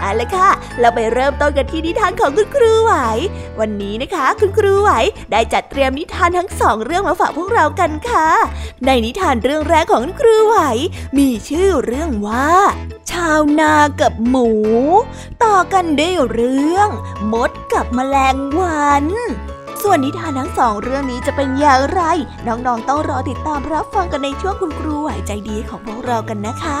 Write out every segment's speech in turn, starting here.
เอาละค่ะ เราไปเริ่มต้นกันที่นิทานของคุณครูไหว วันนี้นะคะ คุณครูไหวได้จัดเตรียมนิทานทั้งสองเรื่องมาฝากพวกเรากันค่ะ ในนิทานเรื่องแรกของคุณครูไหว มีชื่อเรื่องว่า ชาวนากับหมู ต่อกันด้วยเรื่อง มดกับแมลงวันส่วนนิทานทั้งสองเรื่องนี้จะเป็นอย่างไร น้องๆต้องรอติดตามรับฟังกันในช่วงคุณครูไหวใจดีของพวกเรากันนะคะ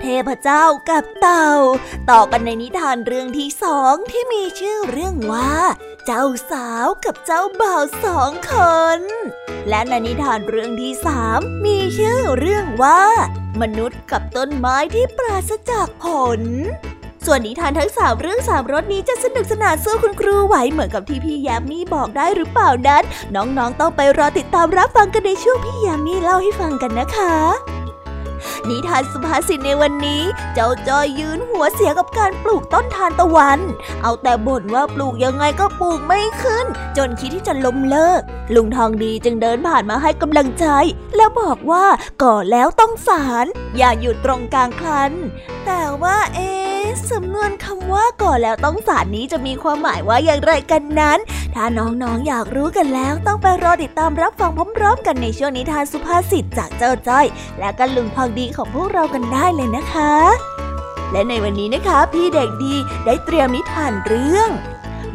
เทพเจ้ากับเต่า ต่อกันในนิทานเรื่องที่สองที่มีชื่อเรื่องว่า เจ้าสาวกับเจ้าบ่าวสองคน และในนิทานเรื่องที่สามมีชื่อเรื่องว่า มนุษย์กับต้นไม้ที่ปราศจากผลส่วนนิทานทั้งสามเรื่องสามรสนี้จะสนุกสนานสู้คุณครูไหวเหมือนกับที่พี่ยามีบอกได้หรือเปล่านั้น น้องๆต้องไปรอติดตามรับฟังกันในช่วงพี่ยามีเล่าให้ฟังกันนะคะ นิทานสุภาษิตในวันนี้ เจ้าจอยยืนหัวเสียกับการปลูกต้นทานตะวัน เอาแต่บ่นว่าปลูกยังไงก็ปลูกไม่ขึ้น จนคิดที่จะล้มเลิก ลุงทองดีจึงเดินผ่านมาให้กำลังใจ แล้วบอกว่าก่อแล้วต้องสาร อย่าหยุดตรงกลางคัน แต่ว่าเอ๊ สำนวนคำว่าก่อแล้วต้องสารนี้จะมีความหมายว่าอย่างไรกันนั้น ถ้าน้องๆอยากรู้กันแล้ว ต้องไปรอติดตามรับฟังพร้อมๆกันในช่วงนิทานสุภาษิตจากเจ้าจ้อย และก็ลุงพองดีของพวกเรากันได้เลยนะคะ และในวันนี้นะคะ พี่เด็กดีได้เตรียมนิทานเรื่อง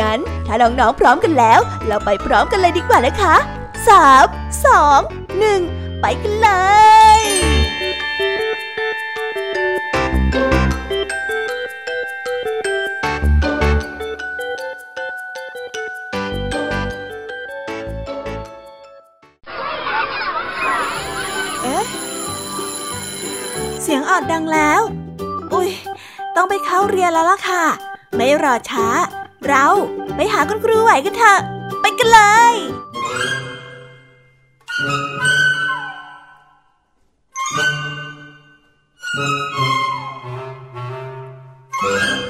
งั้นถ้าน้องๆพร้อมกันแล้ว เราไปพร้อมกันเลยดีกว่านะคะสามสองหนึ่งไปกันเลยเสียงออดดังแล้ว อุ้ยต้องไปเข้าเรียนแล้วล่ะค่ะ ไม่รอช้า เราไปหาคุณครูไหวกันเถอะ ไปกันเลยสวั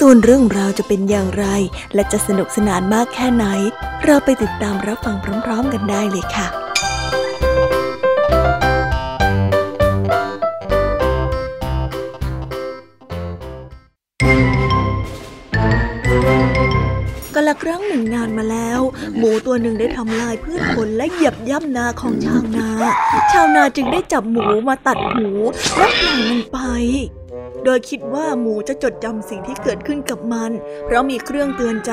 ส่วนเรื่องราวจะเป็นอย่างไร และจะสนุกสนานมากแค่ไหน เราไปติดตามรับฟังพร้อม ๆ กันได้เลยค่ะกละครั้งหนึ่งนานมาแล้ว หมูตัวหนึ่งได้ทำลายพืชผลและเหยียบย่ำนาของชาวนา ชาวนาจึงได้จับหมูมาตัดหูและปล่อยมันไป โดยคิดว่าหมูจะจดจำสิ่งที่เกิดขึ้นกับมัน เพราะมีเครื่องเตือนใจ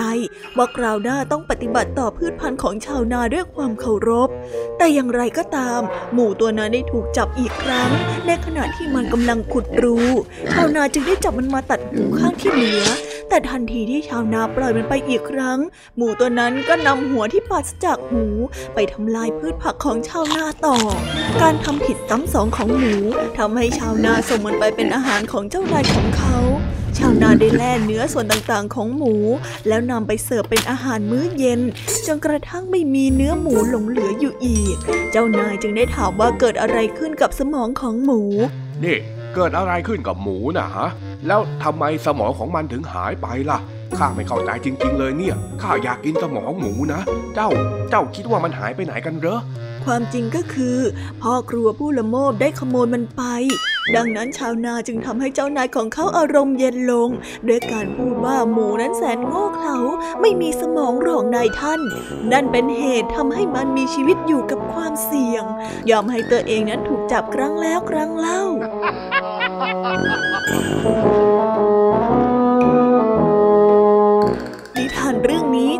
ว่าคราวหน้าต้องปฏิบัติต่อพืชพันธุ์ของชาวนาด้วยความเคารพ แต่อย่างไรก็ตาม หมูตัวนั้นได้ถูกจับอีกครั้ง ในขณะที่มันกำลังขุดรูชาวนาจึงได้จับมันมาตัดหูข้างที่เหลือแต่ทันทีที่ชาวนาปล่อยมันไปอีกครั้ง หมูตัวนั้นก็นำหัวที่ปราศจากหูไปทำลายพืชผักของชาวนาต่อ การทำผิดซ้ำสองของหมูทำให้ชาวนาส่งมันไปเป็นอาหารของเจ้านายของเขา ชาวนาได้แล่เนื้อส่วนต่างๆของหมู แล้วนำไปเสิร์ฟเป็นอาหารมื้อเย็น จนกระทั่งไม่มีเนื้อหมูหลงเหลืออยู่อีก เจ้านายจึงได้ถามว่าเกิดอะไรขึ้นกับสมองของหมู นี่เกิดอะไรขึ้นกับหมูนะฮะ แล้วทำไมสมองของมันถึงหายไปล่ะข้าไม่เข้าใจจริง ๆ เลยเนี่ย ข้าอยากกินสมองหมูนะ เจ้า เจ้าคิดว่ามันหายไปไหนกันเหรอ ความจริงก็คือ พ่อครัวผู้ละโมบได้ขโมยมันไป ดังนั้นชาวนาจึงทำให้เจ้านายของเขาอารมณ์เย็นลงด้วยการพูดว่าหมูนั้นแสนโง่เขลาไม่มีสมองหรอกนายท่าน นั่นเป็นเหตุทำให้มันมีชีวิตอยู่กับความเสี่ยง ยอมให้ตัวเองนั้นถูกจับครั้งแล้วครั้งเล่า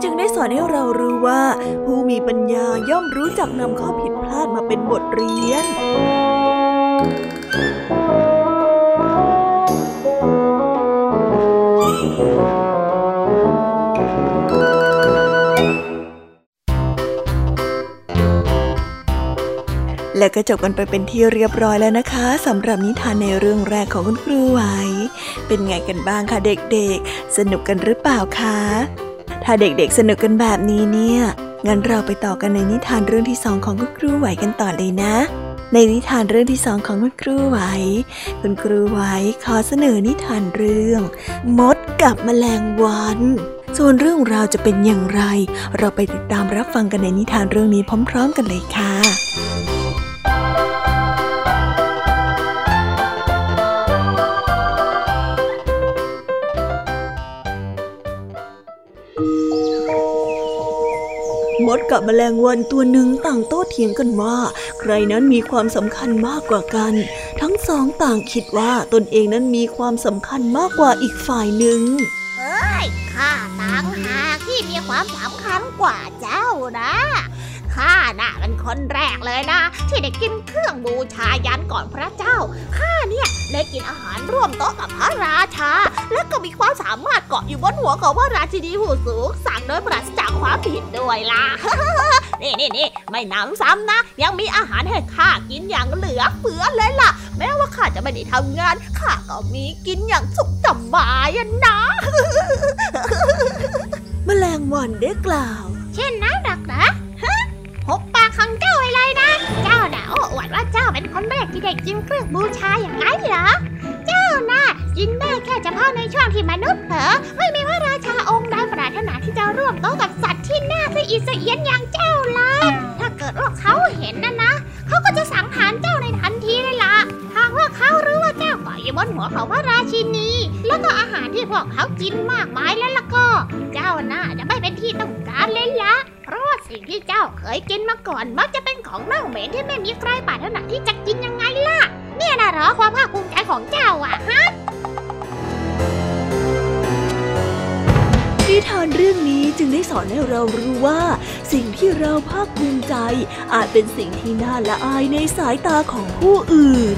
จึงได้สอนให้เรารู้ว่า ผู้มีปัญญาย่อมรู้จักนำข้อผิดพลาดมาเป็นบทเรียน และก็จบกันไปเป็นที่เรียบร้อยแล้วนะคะสำหรับนิทานในเรื่องแรกของคุณครูไหว เป็นไงกันบ้างคะเด็กๆ สนุกกันหรือเปล่าคะ ถ้าเด็กๆสนุกกันแบบนี้เนี่ย งั้นเราไปต่อกันในนิทานเรื่องที่สองของคุณครูไหวกันต่อเลยนะ ในนิทานเรื่องที่สองของคุณครูไหว คุณครูไหวขอเสนอนิทานเรื่อง มดกับแมลงวันส่วนเรื่องราวจะเป็นอย่างไร เราไปติดตามรับฟังกันในนิทานเรื่องนี้พร้อม ๆ กันเลยค่ะ มดกับแมลงวันตัวหนึ่งต่างโต้เถียงกันว่า ใครนั้นมีความสำคัญมากกว่ากัน ทั้งสองต่างคิดว่าตนเองนั้นมีความสำคัญมากกว่าอีกฝ่ายหนึ่งเฮ้ยข้าต่างหากที่มีความสำคัญกว่าเจ้านะ ข้าน่ะเป็นคนแรกเลยนะ ที่ได้กินเครื่องบูชายันก่อนพระเจ้า ข้าเนี่ยได้กินอาหารร่วมโต๊ะกับพระราชา และก็มีความสามารถเกาะอยู่บนหัวของพระราชินีผู้สูงสั่งโดยปราศจากความผิดด้วยล่ะนี่นี่นี่ไม่น้ำซ้ำนะ ยังมีอาหารให้ข้ากินอย่างเหลือเฟือเลยล่ะ แม้ว่าข้าจะไม่ได้ทำงานข้าก็มีกินอย่างสุขสบายนะแมลงวันได้กล่าว เช่นนั้นหรอกนะหกปาก ของเจ้าไว้เลยนะ เจ้าน่ะโอ้อวดว่าเจ้าเป็นคนแรกที่ได้กินเครื่องบูชาอย่างนั้นเหรอ เจ้าน่ะกินได้แค่เฉพาะในช่วงที่มนุษย์เผลอไม่มีพระราชาองค์ใดปรารถนาที่จะร่วมโต๊ะกับสัตว์ที่น่าสะอิดสะเอียนอย่างเจ้าล่ะถ้าเกิดว่าเขาเห็นนะนะเขาก็จะสังหารเจ้าในทันทีเลยล่ะหากว่าเขารู้ว่าเจ้ากาะอยู่บนหัวของพระราชินี แล้วก็อาหารที่พวกเขากินมากมายแล้วล่ะก็ เจ้าน่าจะไม่เป็นที่ต้องการเลยล่ะ ราะว่าสิ่งที่เจ้าเคยกินมาก่อน มักจะเป็นของเน่าเหม็นที่ไม่มีใครปรารถนาที่จะกินยังไงล่ะ เนี่ยนะเหรอความภาคภูมิใจของเจ้าอะฮะนิทานเรื่องนี้จึงได้สอนให้เรารู้ว่า สิ่งที่เราภาคภูมิใจ อาจเป็นสิ่งที่น่าละอายในสายตาของผู้อื่น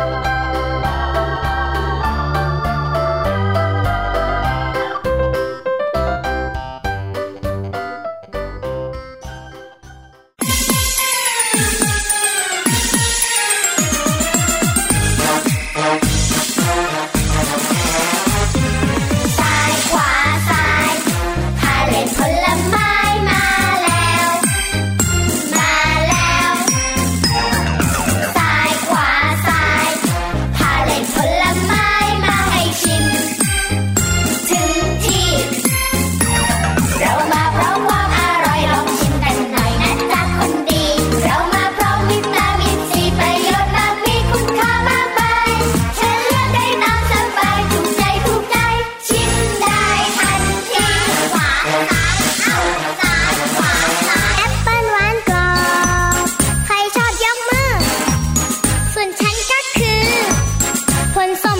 ส่ง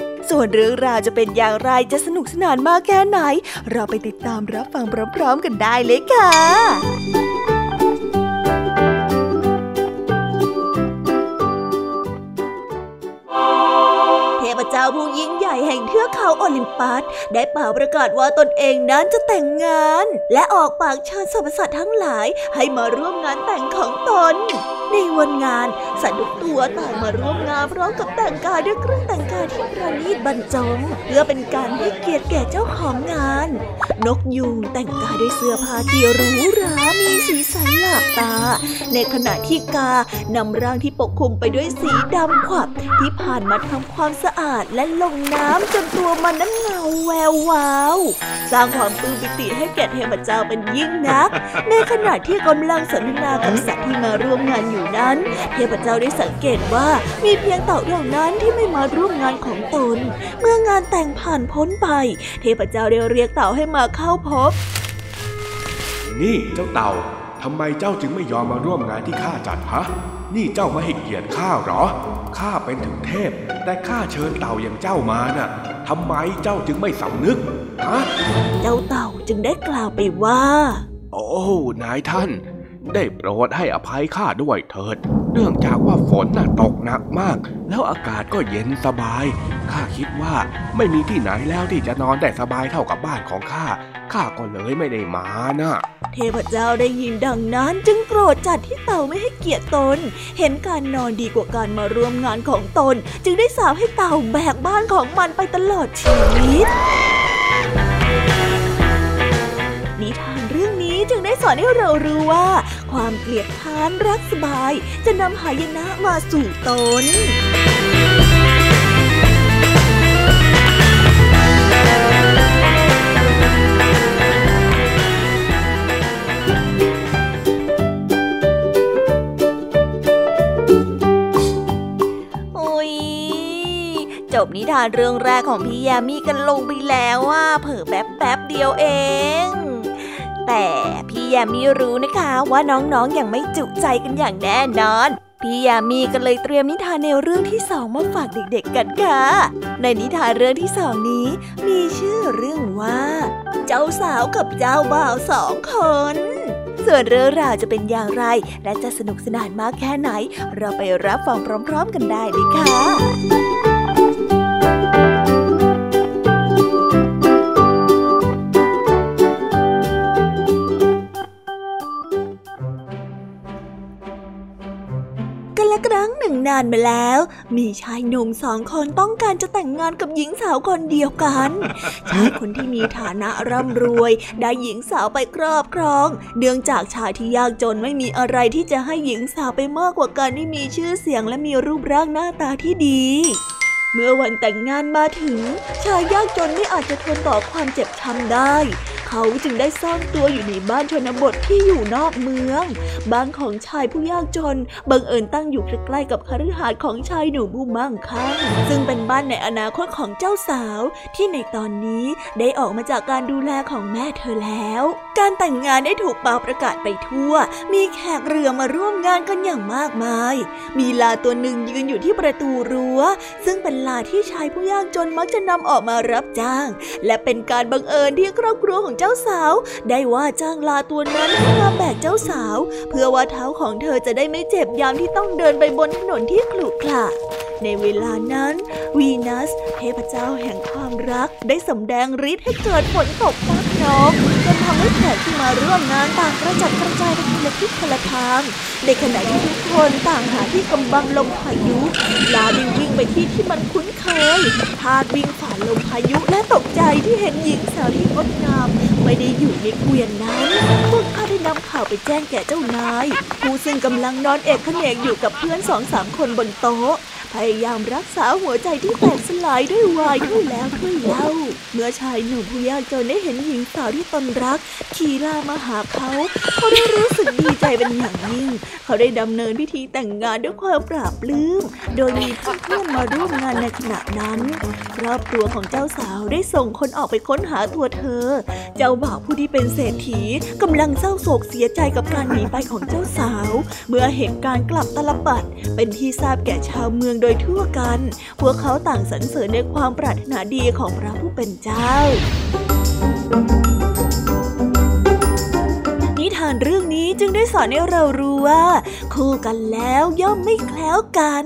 ส่วนเรื่องราวจะเป็นอย่างไรจะสนุกสนานมากแค่ไหน เราไปติดตามรับฟังพร้อมๆกันได้เลยค่ะเทพเจ้าผู้ยิ่งใหญ่แห่งเทือกเขาโอลิมปัส ได้เป่าประกาศว่าตนเองนั้นจะแต่งงาน และออกปากเชิญสรรพสัตว์ทั้งหลายให้มาร่วมงานแต่งของตน ในวันงานสัตว์ทุกตัวต่างมาร่วมงานพร้อมกับแต่งกายด้วยเครื่องแต่งาที่ประณีตบรรจง เพื่อเป็นการให้เกียรติแก่เจ้าของงาน นกยูงแต่งกายด้วยเสื้อผ้าที่หรูหรา มีสีสันหลากตา ในขณะที่กานำร่างที่ปกคลุมไปด้วยสีดำขวับที่ผ่านมาทำความสะอาดและลงน้ำจนตัวมันนั้นเงาแวววาว สร้างความปลื้มปิติให้แก่เทพเจ้าเป็นยิ่งนัก ในขณะที่กำลังสนทนากับสัตว์ที่มาร่วมงานอยู่นั้น เทพเจ้าได้สังเกตว่ามีเพียงเต่าเท่านั้นที่ไม่มาร่วมงานของตน เมื่องานแต่งผ่านพ้นไป เทพเจ้าได้เรียกเต่าให้มาเข้าพบ นี่เจ้าเต่าทำไมเจ้าจึงไม่ยอมมาร่วมงานที่ข้าจัดฮะ นี่เจ้าไม่ให้เกียรติข้าเหรอ ข้าเป็นถึงเทพ แต่ข้าเชิญเต่าอย่างเจ้ามาน่ะทำไมเจ้าจึงไม่สำนึกฮะ เจ้าเต่าจึงได้กล่าวไปว่า โอ้ นายท่าน ได้โปรดให้อภัยข้าด้วยเถิด เนื่องจากว่าฝนน่ะตกหนักมาก แล้วอากาศก็เย็นสบาย ข้าคิดว่าไม่มีที่ไหนแล้วที่จะนอนได้สบายเท่ากับบ้านของข้า ข้าก็เลยไม่ได้มาน่ะเทพเจ้าได้ยินดังนั้นจึงโกรธจัดที่เต่าไม่ให้เกียรติตน เห็นการนอนดีกว่าการมาร่วมงานของตน จึงได้สาปให้เต่าแบกบ้านของมันไปตลอดชีวิตนิทาน นี้จึงได้สอนให้เรารู้ว่า ความเกลียดค้านรักสบาย จะนำหายนะมาสู่ตนจบนิทานเรื่องแรกของพี่ยามีกันลงไปแล้วว่าเผิ่แป๊บแป๊บเดียวเอง แต่พี่ยามีรู้นะคะว่าน้องๆออย่างไม่จุใจกันอย่างแน่นอน พี่ยามีก็เลยเตรียมนิทานแนวเรื่องที่สองมาฝากเด็กๆกันค่ะ ในนิทานเรื่องที่สองนี้ มีชื่อเรื่องว่า เจ้าสาวกับเจ้าบ่าวสองคน ส่วนเรื่องราวจะเป็นอย่างไร และจะสนุกสนานมากแค่ไหน เราไปรับฟังพร้อม ๆ กันได้เลยค่ะ งหนึ่งนานมาแล้ว มีชายหนุ่มสองคนต้องการจะแต่งงานกับหญิงสาวคนเดียวกัน ชายคนที่มีฐานะร่ำรวย ได้หญิงสาวไปครอบครอง เนื่องจากชายที่ยากจนไม่มีอะไรที่จะให้หญิงสาวไปมากกว่าการที่มีชื่อเสียงและมีรูปร่างหน้าตาที่ดีเมื่อวันแต่งงานมาถึง ชายยากจนไม่อาจจะทนต่อความเจ็บช้ำได้ เขาจึงได้ซ่อนตัวอยู่ในบ้านชนบทที่อยู่นอกเมือง บ้านของชายผู้ยากจน บังเอิญตั้งอยู่ใกล้ๆกับคฤหาสน์ของชายหนุ่มผู้มั่งคั่งซึ่งเป็นบ้านในอนาคตของเจ้าสาว ที่ในตอนนี้ได้ออกมาจากการดูแลของแม่เธอแล้ว การแต่งงานได้ถูกเป่าประกาศไปทั่ว มีแขกเรือมาร่วมงานกันอย่างมากมาย มีลาตัวหนึ่งยืนอยู่ที่ประตูรั้ว ซึ่งเป็นลาที่ชายผู้ยากจนมักจะนำออกมารับจ้าง และเป็นการบังเอิญที่ครอบครัวของเจ้าสาว ได้ว่าจ้างลาตัวนั้นให้มาแบกเจ้าสาว เพื่อว่าเท้าของเธอจะได้ไม่เจ็บยามที่ต้องเดินไปบนถนนที่ขรุขระในเวลานั้น วีนัส เทพเจ้าแห่งความรัก ได้สำแดงฤทธิ์ให้เกิดฝนตกฟ้าน้องจนทำให้แขกที่มาร่วมงานต่างกระจัดกระจายไปคนละทิศคนละทางในขณะที่ทุกคนต่างหาที่กำบังลมพายุลาดิงวิ่งไปที่ที่มันคุ้นเคยพาดวิ่งผ่านลมพายุและตกใจที่เห็นหญิงสาวที่งดงาม ไม่ได้อยู่ในเกวียนนั้นพวกข้าได้นำข่าวไปแจ้งแก่เจ้านายผู้ซึ่งกำลังนอนเอกขเนกอยู่กับเพื่อนสองสามคนบนโต๊ะ พยายามรักษาหัวใจที่แตกสลายด้วยวายด้วยแล้วด้วยเล่า เมื่อชายหนุ่มผู้ยากจนได้เห็นหญิงสาวที่ตนรัก ขี่ลามาหาเขา เขาได้รู้สึกดีใจเป็นอย่างยิ่ง เขาได้ดำเนินพิธีแต่งงานด้วยความปราบปลื้มโดยมีเพื่อนมาร่วมงานในขณะนั้น ครอบครัวของเจ้าสาวได้ส่งคนออกไปค้นหาตัวเธอ เจ้าบ่าวผู้ที่เป็นเศรษฐีกำลังเศร้าโศกเสียใจกับการหนีไปของเจ้าสาว เมื่อเหตุการณ์กลับตลบัดเป็นที่ทราบแก่ชาวเมืองโดยทั่วกัน พวกเขาต่างสรรเสริญในความปรารถนาดีของพระผู้เป็นเจ้า นิทานเรื่องนี้จึงได้สอนให้เรารู้ว่า คู่กันแล้วย่อมไม่แคล้วกัน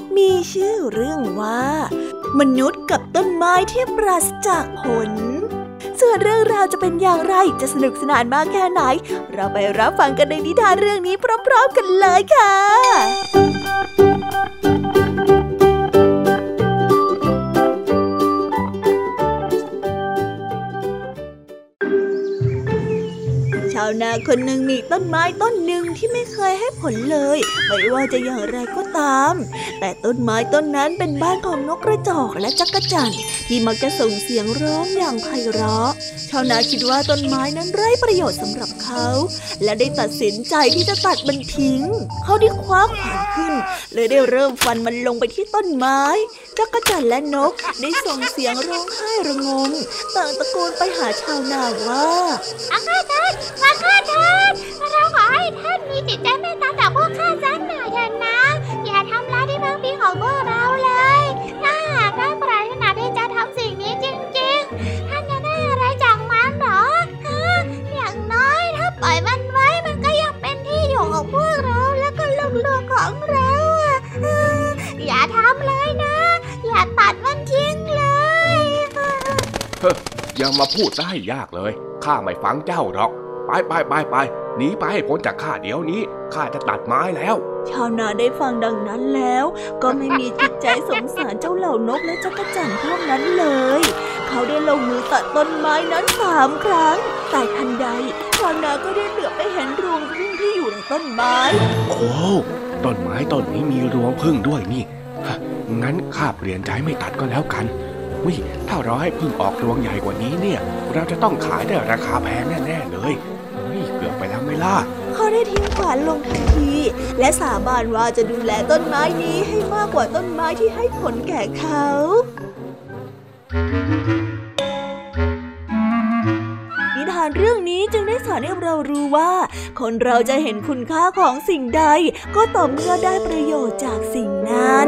มีชื่อเรื่องว่า มนุษย์กับต้นไม้ที่ปราศจากผล ส่วนเรื่องราวจะเป็นอย่างไรจะสนุกสนานมากแค่ไหน เราไปรับฟังกันในนิทานเรื่องนี้พร้อมๆกันเลยค่ะาวนาคนหนึ่งมีต้นไม้ต้นหนึ่งที่ไม่เคยให้ผลเลย ไม่ว่าจะอย่างไรก็ตาม แต่ต้นไม้ต้นนั้นเป็นบ้านของนกกระจอกและจักรจั่นที่มักจะส่งเสียงร้องอย่างไพเราะ ชาวนาคิดว่าต้นไม้นั้นไร้ประโยชน์สำหรับเขา และได้ตัดสินใจที่จะตัดมันทิ้ง เขาได้คว้าขวานขึ้น เลยได้เริ่มฟันมันลงไปที่ต้นไม้จักรจั่นและนกได้ส่งเสียงร้องไห้ระงม ต่างตะโกนไปหาชาวนาว่าข้าท่านข้าท่านเราขอให้ท่านมีจิตใจเมตตาต่อพวกข้าสันหน่อยเถอะนะ อย่าทำร้ายที่พักพี่ของพวกเราเลยถ้าหากท่านปรารถนาที่จะทำสิ่งนี้จริงๆ ท่านจะได้อะไรจากมันหรออย่างน้อยถ้าปล่อยมันไว้มันก็ยังเป็นที่อยู่ของพวกเราแล้วก็ลูกๆของเราออย่าทำเลยนะ ดตัดมันทิ้งเลยเฮ้ยยังมาพูดได้ยากเลย ข้าไม่ฟังเจ้าหรอก ไปไปไปไปหนีไปให้พ้นจากข้าเดี๋ยวนี้ ข้าจะตัดไม้แล้ว ชาวนาได้ฟังดังนั้นแล้ว ก็ไม่มีจิตใจสงสารเจ้าเหล่านกและเจ้ากระจันพวกนั้นเลย เขาได้ลงมือตัดต้นไม้นั้นสามครั้ง แต่ทันใด ชาวนาก็ได้เหลือไปเห็นรวงพึ่งที่อยู่ในต้นไม้ โอ้ต้นไม้ต้นนี้มีรวงพึ่งด้วยนี่ งั้นข้าเปลี่ยนใจไม่ตัดก็แล้วกันวิถ้าเราให้พึ่งออกรวงใหญ่กว่านี้เนี่ย เราจะต้องขายได้ราคาแพงแน่ๆเลยเฮ้ยเกือบไปแล้วไม่ล่ะ เขาได้ทิ้งขวานลงทันที และสาบานว่าจะดูแลต้นไม้นี้ให้มากกว่าต้นไม้ที่ให้ผลแก่เขาานเรื่องนี้จึงได้สอนให้เรารู้ว่า คนเราจะเห็นคุณค่าของสิ่งใด ก็ต่อเมื่อได้ประโยชน์จากสิ่งนั้น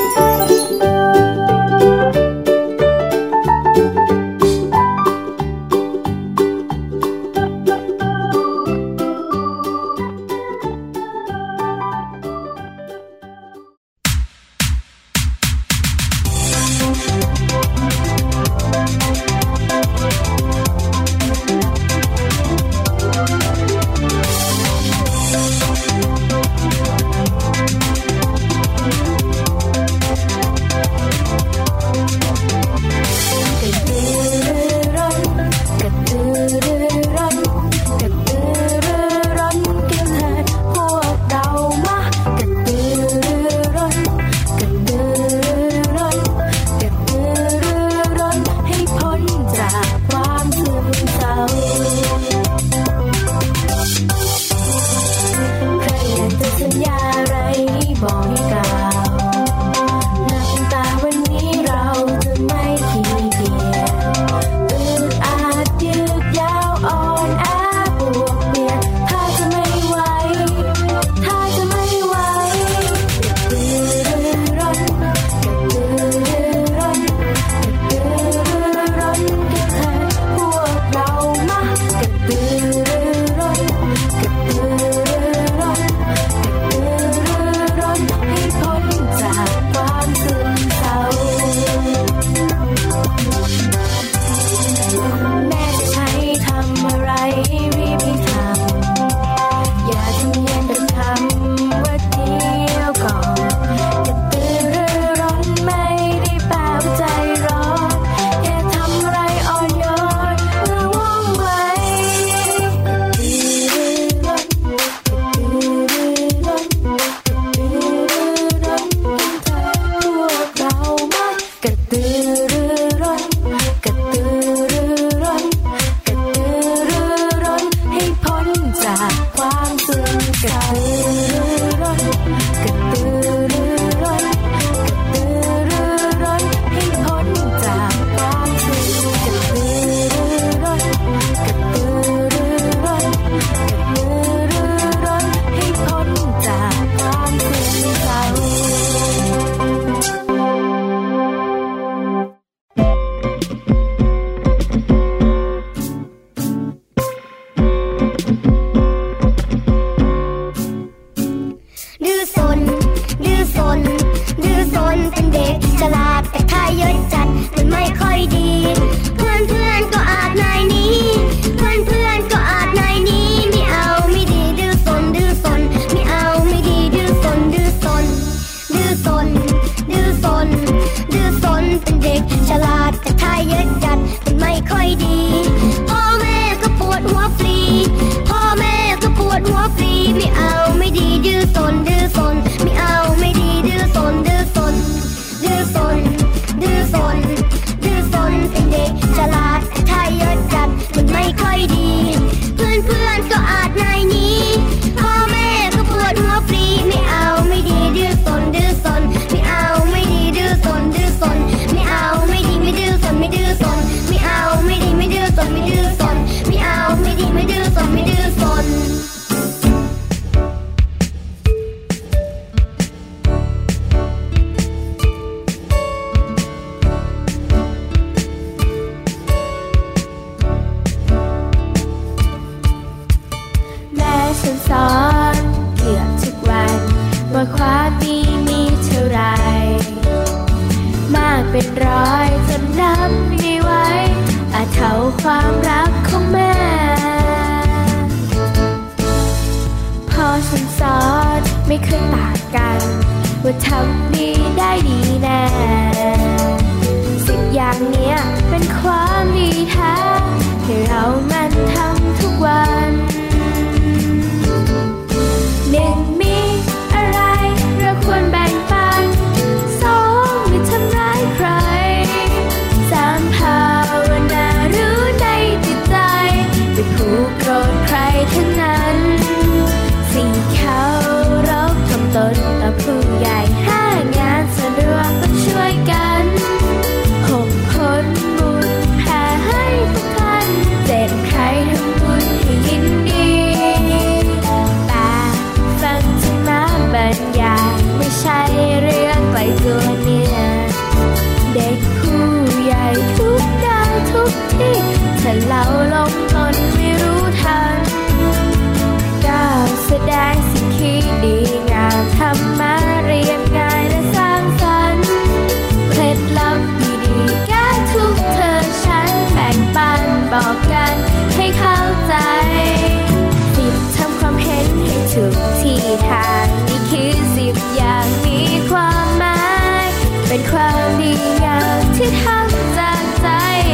็นความดีงามที่ทำจากใจ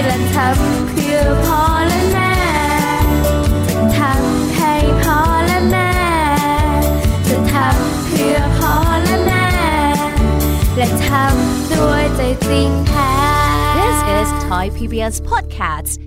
และทำเพื่อพ่อและแม่ทำให้พ่อและแม่จะทำเพื่อพ่อและแม่ และทำด้วยใจจริงแท้ This is Thai PBS Podcast.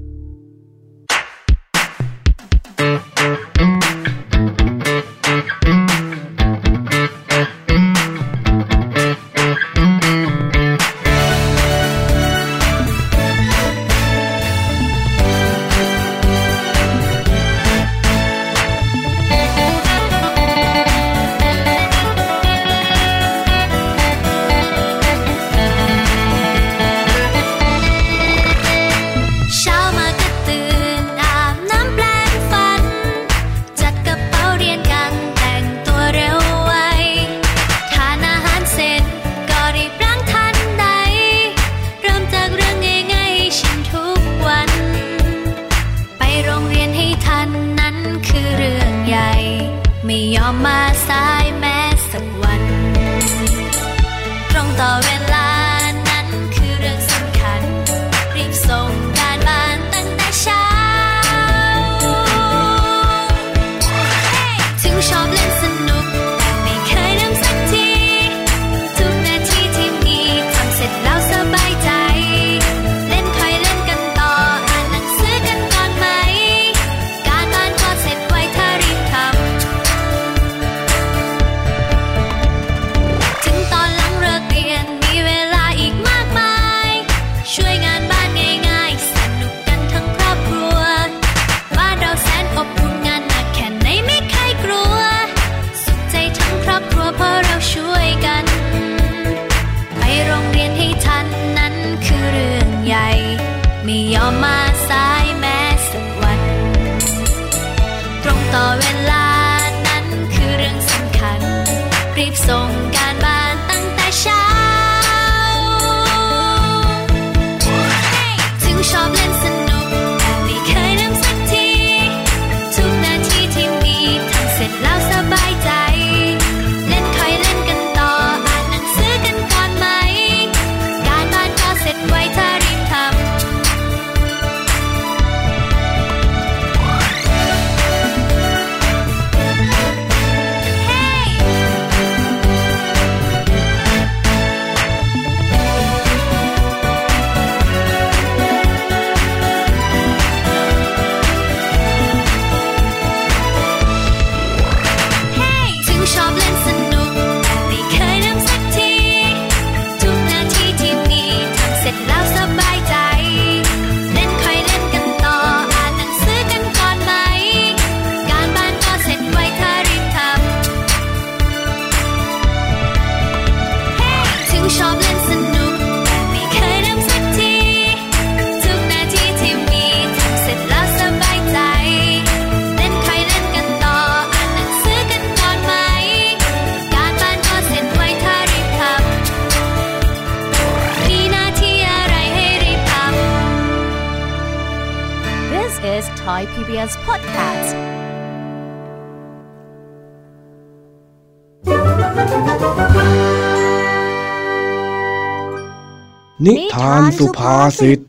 on my side. PBS Podcast นิทานสุภาษิต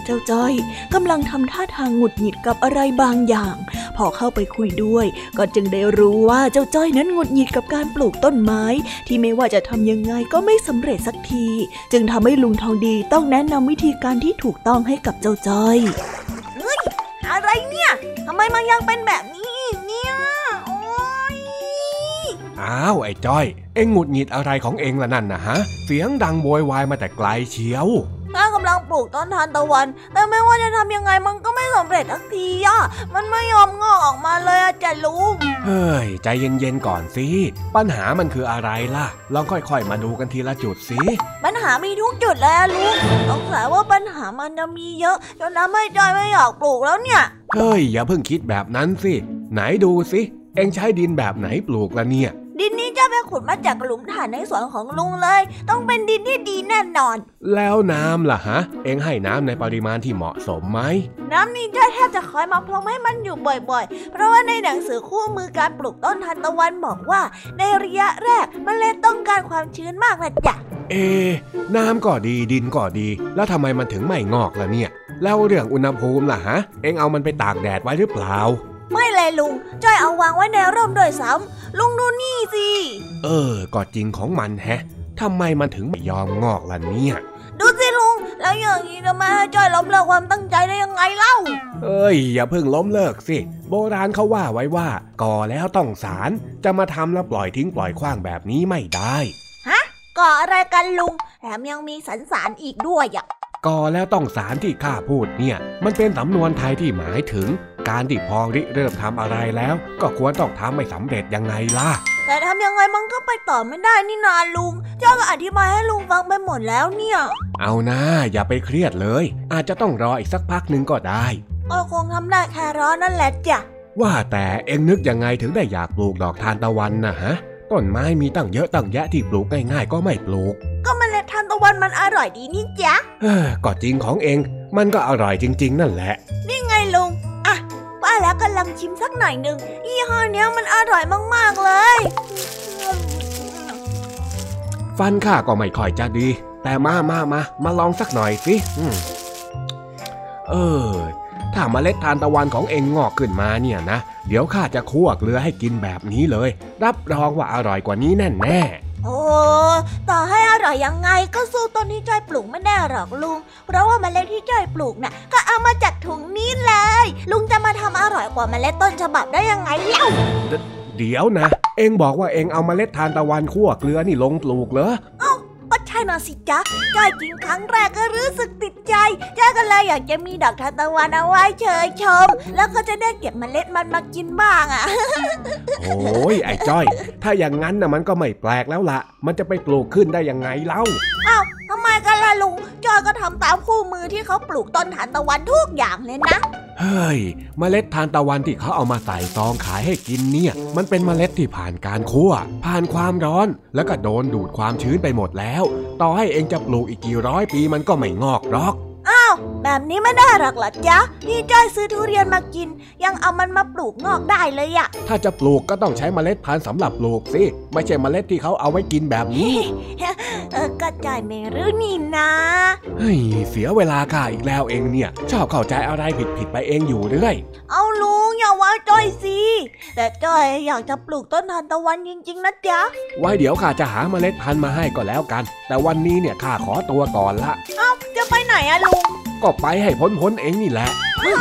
เห็นเจ้าจ้อยกำลังทำท่าทางหงุดหงิดกับอะไรบางอย่าง พอเข้าไปคุยด้วย ก็จึงได้รู้ว่าเจ้าจ้อยนั้นหงุดหงิดกับการปลูกต้นไม้ ที่ไม่ว่าจะทำยังไงก็ไม่สำเร็จสักที จึงทำให้ลุงทองดีต้องแนะนำวิธีการที่ถูกต้องให้กับเจ้าจ้อยอะไรเนี่ยทำไมมันยังเป็นแบบนี้เนี่ยโอ้ยอ้าวไอ้จ้อย เอ็งหงุดหงิดอะไรของเอ็งล่ะนั่นนะฮะ เสียงดังโวยวายมาแต่ไกลเชียว ข้ากำลังปลูกต้นทานตะวัน แต่ไม่ว่าจะทำยังไงมันก็ไม่สำเร็จสักทีอะมันไม่ยอมงอกออกมาเลยอะจ้ะลุงเฮ้ยใจเย็นๆก่อนสิปัญหามันคืออะไรล่ะ ลองค่อยๆ มาดูกันทีละจุดสิปัญหามีทุกจุดเลยอะลุงสงสัยว่าปัญหามันจะมีเยอะจนทำให้จอยไม่อยากปลูกแล้วเนี่ยเฮ้ยอย่าเพิ่งคิดแบบนั้นสิไหนดูสิเอ็งใช้ดินแบบไหนปลูกละเนี่ย ดินนี้จะไปขุดมาจากหลุมฐานในสวนของลุงเลย ต้องเป็นดินที่ดีแน่นอน แล้วน้ำล่ะฮะ เอ็งให้น้ำในปริมาณที่เหมาะสมไหม น้ำนี้จ้อยแทบจะคอยมาพรมให้มันอยู่บ่อย ๆ เพราะว่าในหนังสือคู่มือการปลูกต้นทานตะวันบอกว่า ในระยะแรกเมล็ดต้องการความชื้นมากนะจ๊ะเอะน้ำก็ดีดินก็ดี แล้วทำไมมันถึงไม่งอกล่ะเนี่ย แล้วเรื่องอุณหภูมิล่ะฮะ เอ็งเอามันไปตากแดดไว้หรือเปล่า ไม่เลยลุง จ้อยเอาวางไว้ในร่มด้วยซ้ำลุงดูนี่สิ เออ ก็จริงของมันแฮะทำไมมันถึงไม่ยอมงอกล่ะเนี่ย ดูสิลุง แล้วอย่างนี้จะมาให้จ้อยล้มเลิกความตั้งใจได้ยังไงเล่า เอ้ย อย่าเพิ่งล้มเลิกสิ โบราณเขาว่าไว้ว่า ก่อแล้วต้องสาร จะมาทำแล้วปล่อยทิ้งปล่อยขว้างแบบนี้ไม่ได้ก่ออะไรกันลุง แถมยังมีสันสารอีกด้วยอะก่อแล้วต้องสารที่ข้าพูดเนี่ย มันเป็นสำนวนไทยที่หมายถึง การที่พอริเริ่มทำอะไรแล้ว ก็ควรต้องทำให้สำเร็จยังไงล่ะ แต่ทำยังไงมันก็ไปต่อไม่ได้นี่นาลุงจ้อยก็อธิบายให้ลุงฟังไปหมดแล้วเนี่ย เอานะ อย่าไปเครียดเลย อาจจะต้องรออีกสักพักหนึ่งก็ได้ก็คงทำได้แค่ร้อนนั่นแหละจ้ะ ว่าแต่เอ็งนึกยังไงถึงได้อยากปลูกดอกทานตะวันนะฮะ ต้นไม้มีตั้งเยอะตั้งแยะที่ปลูกง่ายๆก็ไม่ปลูก ก็เมล็ดทานตะวันมันอร่อยดีนี่จ๊ะเฮ้อก็จริงของเอง มันก็อร่อยจริง ๆ นั่นแหละ นี่ไงลุงอะว่า แล้วก็ลองชิมสักหน่อยหนึ่งยี่ห้อเนี้ยมันอร่อยมากๆเลย ฟันข้าก็ไม่ค่อยจะดี แต่มามามามาลองสักหน่อยสิเออ ถ้าเมล็ดทานตะวันของเองงอกขึ้นมาเนี่ยนะ เดี๋ยวข้าจะคั่วเกลือให้กินแบบนี้เลย รับรองว่าอร่อยกว่านี้แน่แน่ โอ้ต่อให้อร่อยยังไงก็สู้ต้นที่จ้อยปลูกไม่ได้หรอกลุง เพราะว่าเมล็ดที่จ้อยปลูกน่ะ ก็เอามาจากถุงนี้เลย ลุงจะมาทำอร่อยกว่าเมล็ดต้นฉบับได้ยังไงเล่าเดี๋ยวนะ เอ็งบอกว่าเอ็งเอาเมล็ดทานตะวันคั่วเกลือนี่ลงปลูกเหรอ ก็ใช่นะสิจ๊ะจ้อยกินครั้งแรกก็รู้สึกติดใจจ้อยก็เลยอยากจะมีดอกทานตะวันเอาไว้เชยชม แล้วก็จะได้เก็บเมล็ดมันมากินบ้างอะโอ้ยไอ้จ้อย ถ้าอย่างนั้นนะมันก็ไม่แปลกแล้วละมันจะไปปลูกขึ้นได้ยังไงเล่าอ้าวทำไมกันล่ะลุงจอยก็ทำตามคู่มือที่เขาปลูกต้นทานตะวันทุกอย่างเลยนะ เฮ้ยเมล็ดทานตะวันที่เขาเอามาใส่ซองขายให้กินเนี่ย มันเป็นเมล็ดที่ผ่านการคั่ว ผ่านความร้อน แล้วก็โดนดูดความชื้นไปหมดแล้ว ต่อให้เองจะปลูกอีกกี่ร้อยปีมันก็ไม่งอกหรอก แบบนี้ไม่ได้หรอกเหรอจ๊ะนี่จ้อยซื้อทุเรียนมากิน ยังเอามันมาปลูกงอกได้เลยอะถ้าจะปลูกก็ต้องใช้เมล็ดพันธุ์สำหรับปลูกสิไม่ใช่เมล็ดที่เขาเอาไว้กินแบบนี้เออก็จอยไม่รู้นี่นะเฮ้ยเสียเวลาข้าอีกแล้วเองเนี่ย ชอบเข้าใจอะไรผิดๆไปเองอยู่เรื่อยเอาลุงอย่าว่าจ้อยสิแต่จ้อยอยากจะปลูกต้นทานตะวันจริงๆนะจ๊ะไว้เดี๋ยวข้าจะหาเมล็ดพันธุ์มาให้ก็แล้วกัน แต่วันนี้เนี่ยข้าขอตัวก่อนละเอ้าจะไปไหนอะลุง ก็ไปให้พ้นๆเองนี่แหละเฮ้ย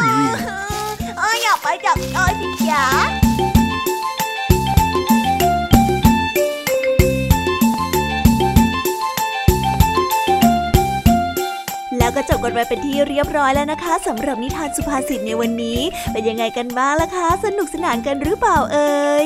เอออย่าไปจับจ้อยสิจ๊ะแล้วก็จบกันไปเป็นที่เรียบร้อยแล้วนะคะสำหรับนิทานสุภาษิตในวันนี้ เป็นยังไงกันบ้างล่ะคะ สนุกสนานกันหรือเปล่าเอ่ย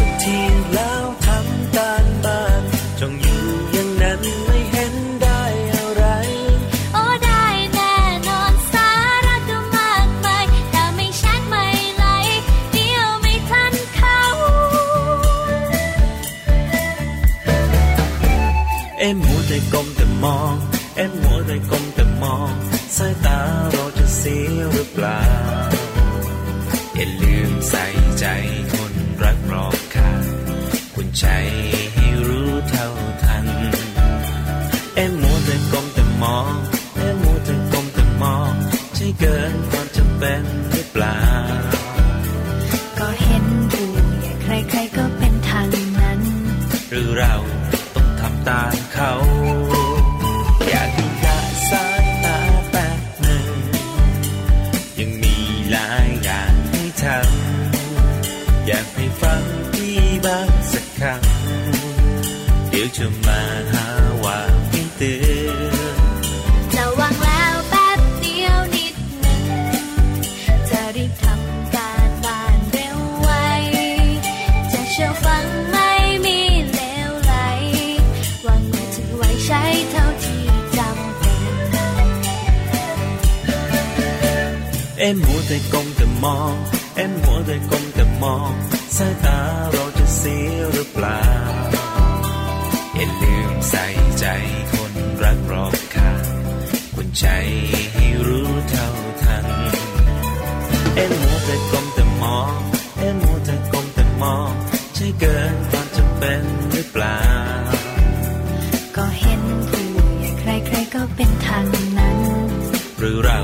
สักทีแล้วทำตารบ้านจงอยู่อย่างนั้นไม่เห็นได้อะไร โอ้ได้แน่นอนสาระก็มากมายแต่ไม่ชัดไม่ไหลเดียวไม่ทันเขา เอ็มหัวใจกลมแต่มอง เอ็มหัวใจกลมแต่มองสายตาเราจะเสียหรือเปล่าอย่าลืมใส่ใจ ป็นหรือเปล่า ก็เห็นผู้ใหญ่ใครๆก็เป็นทางนั้น หรือเรา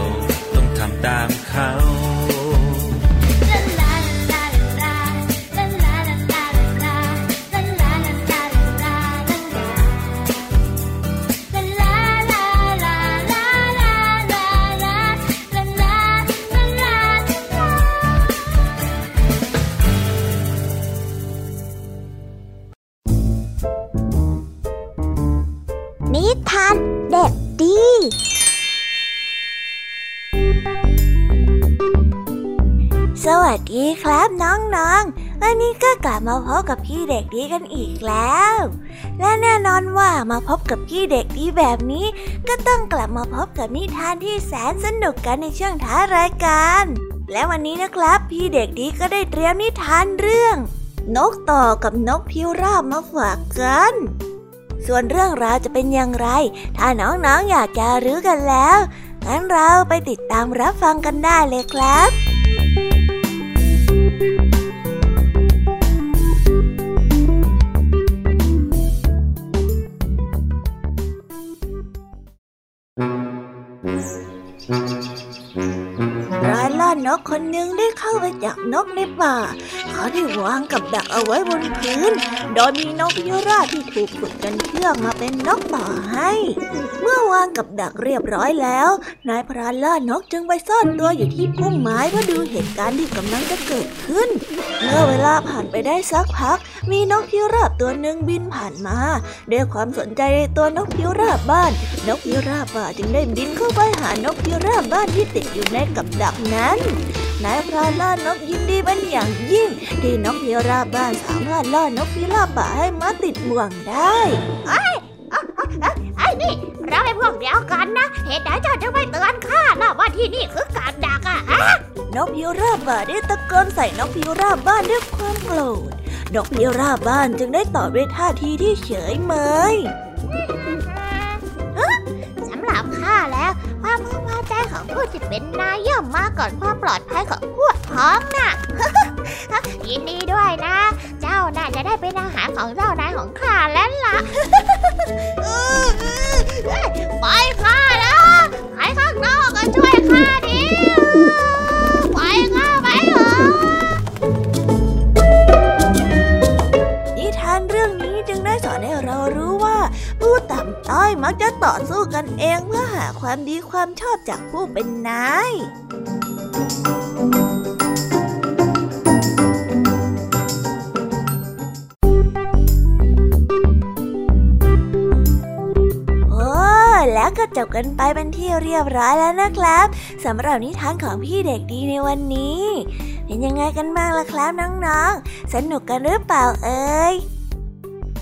นนี้ก็กลับมาพบกับพี่เด็กดีกันอีกแล้ว และแน่นอนว่ามาพบกับพี่เด็กดีแบบนี้ ก็ต้องกลับมาพบกับนิทานที่แสนสนุกกันในช่วงท้ายรายการ และวันนี้นะครับ พี่เด็กดีก็ได้เตรียมนิทานเรื่อง นกต่อกับนกพิราบมาฝากกัน ส่วนเรื่องราวจะเป็นอย่างไร ถ้าน้องๆออยากจะรู้กันแล้วงั้นเราไปติดตามรับฟังกันได้เลยครับ นกในป่า เขาได้วางกับดักเอาไว้บนพื้น โดยมีนกพิราบที่ถูกฝึกจนเชื่องมาเป็นนกต่อให้ เมื่อวางกับดักเรียบร้อยแล้ว นายพรานล่านกจึงไปซ่อนตัวอยู่ที่พุ่มไม้เพื่อดูเหตุการณ์ที่กำลังจะเกิดขึ้น เมื่อเวลาผ่านไปได้สักพัก มีนกพิราบตัวหนึ่งบินผ่านมา ด้วยความสนใจในตัวนกพิราบบ้าน นกพิราบป่าจึงได้บินเข้าไปหานกพิราบบ้านที่ติดอยู่ในกับดักนั้น นายพรานล่านกยินดีเป็นอย่างยิ่งที่นกพิราบบ้านสามารถล่านกพิราบป่าให้มาติดบ่วงได้ไอ้นี่เราเป็นพวกเดียวกันนะ เหตุใดเจ้าจึงไม่เตือนข้าล่ะว่าที่นี่คือการดักอะฮะนกพิราบป่าได้ตะโกนใส่นกพิราบบ้านด้วยความโกรธนกพิราบบ้านจึงได้ตอบด้วยท่าทีที่เฉยเมยสำหรับข้าแล้ว ความพึงพอใจของผู้ที่เป็นนายย่อมมาก่อนความปลอดภัยของพวกพ้องน่ะยินดีด้วยนะ เจ้าน่าจะได้เป็นอาหารของเจ้านายของข้าแล้วล่ะไปข้าแล้วใครข้างนอกก็ช่วยข้าดิ ยมักจะต่อสู้กันเองเพื่อหาความดีความชอบจากผู้เป็นนายแล้วก็จบกันไปเป็นที่เรียบร้อยแล้วนะครับสำหรับนิทานของพี่เด็กดีในวันนี้ เป็นยังไงกันบ้างล่ะครับน้องๆ สนุกกันหรือเปล่าเอ่ย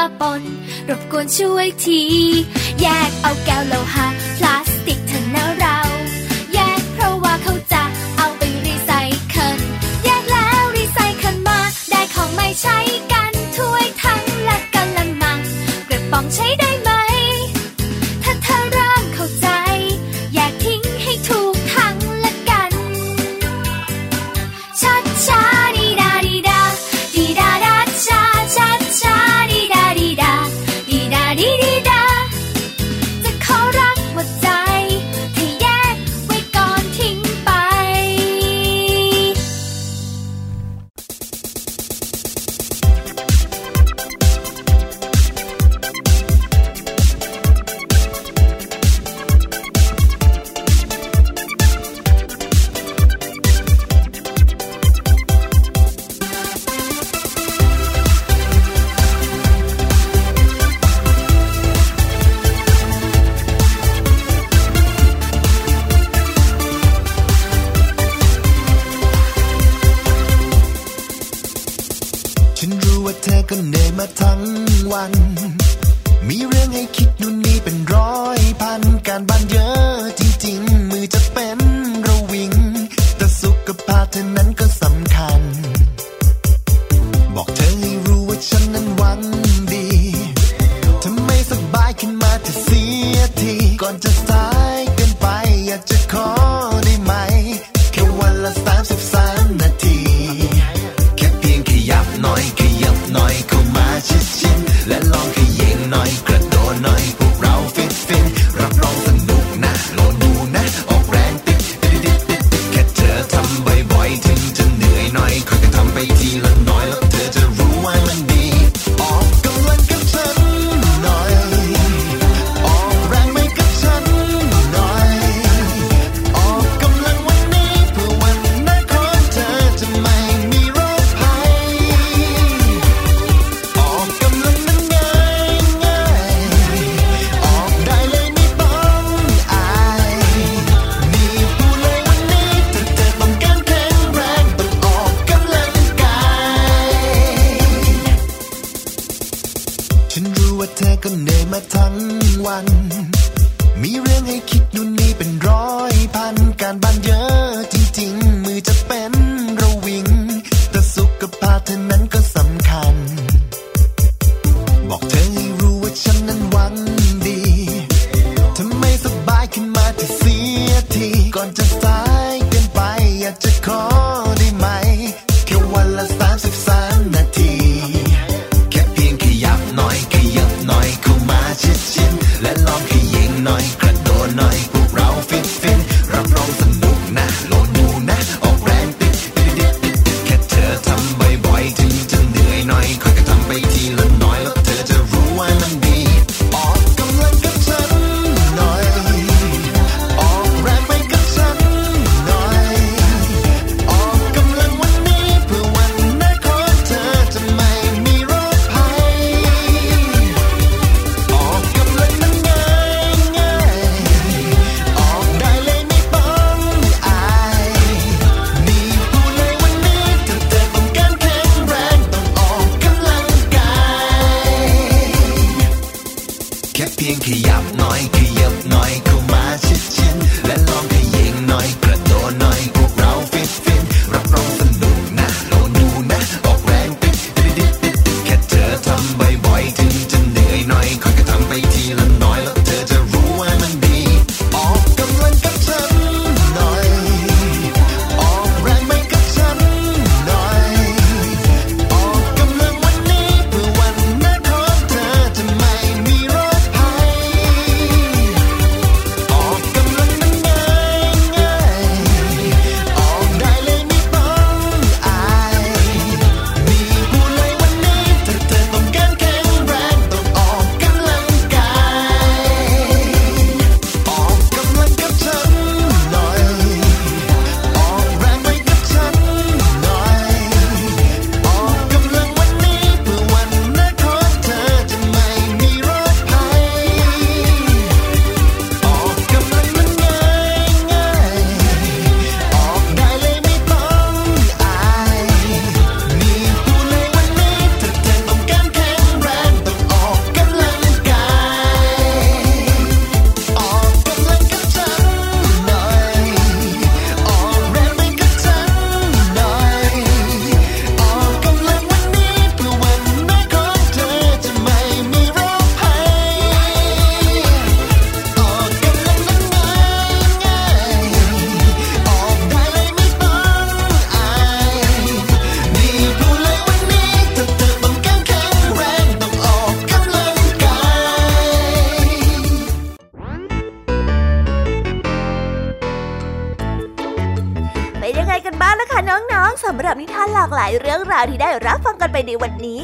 รบกวนช่วยที แยกเอาแก้วโลหะพลาส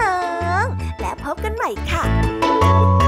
น้องๆ และพบกันใหม่ค่ะ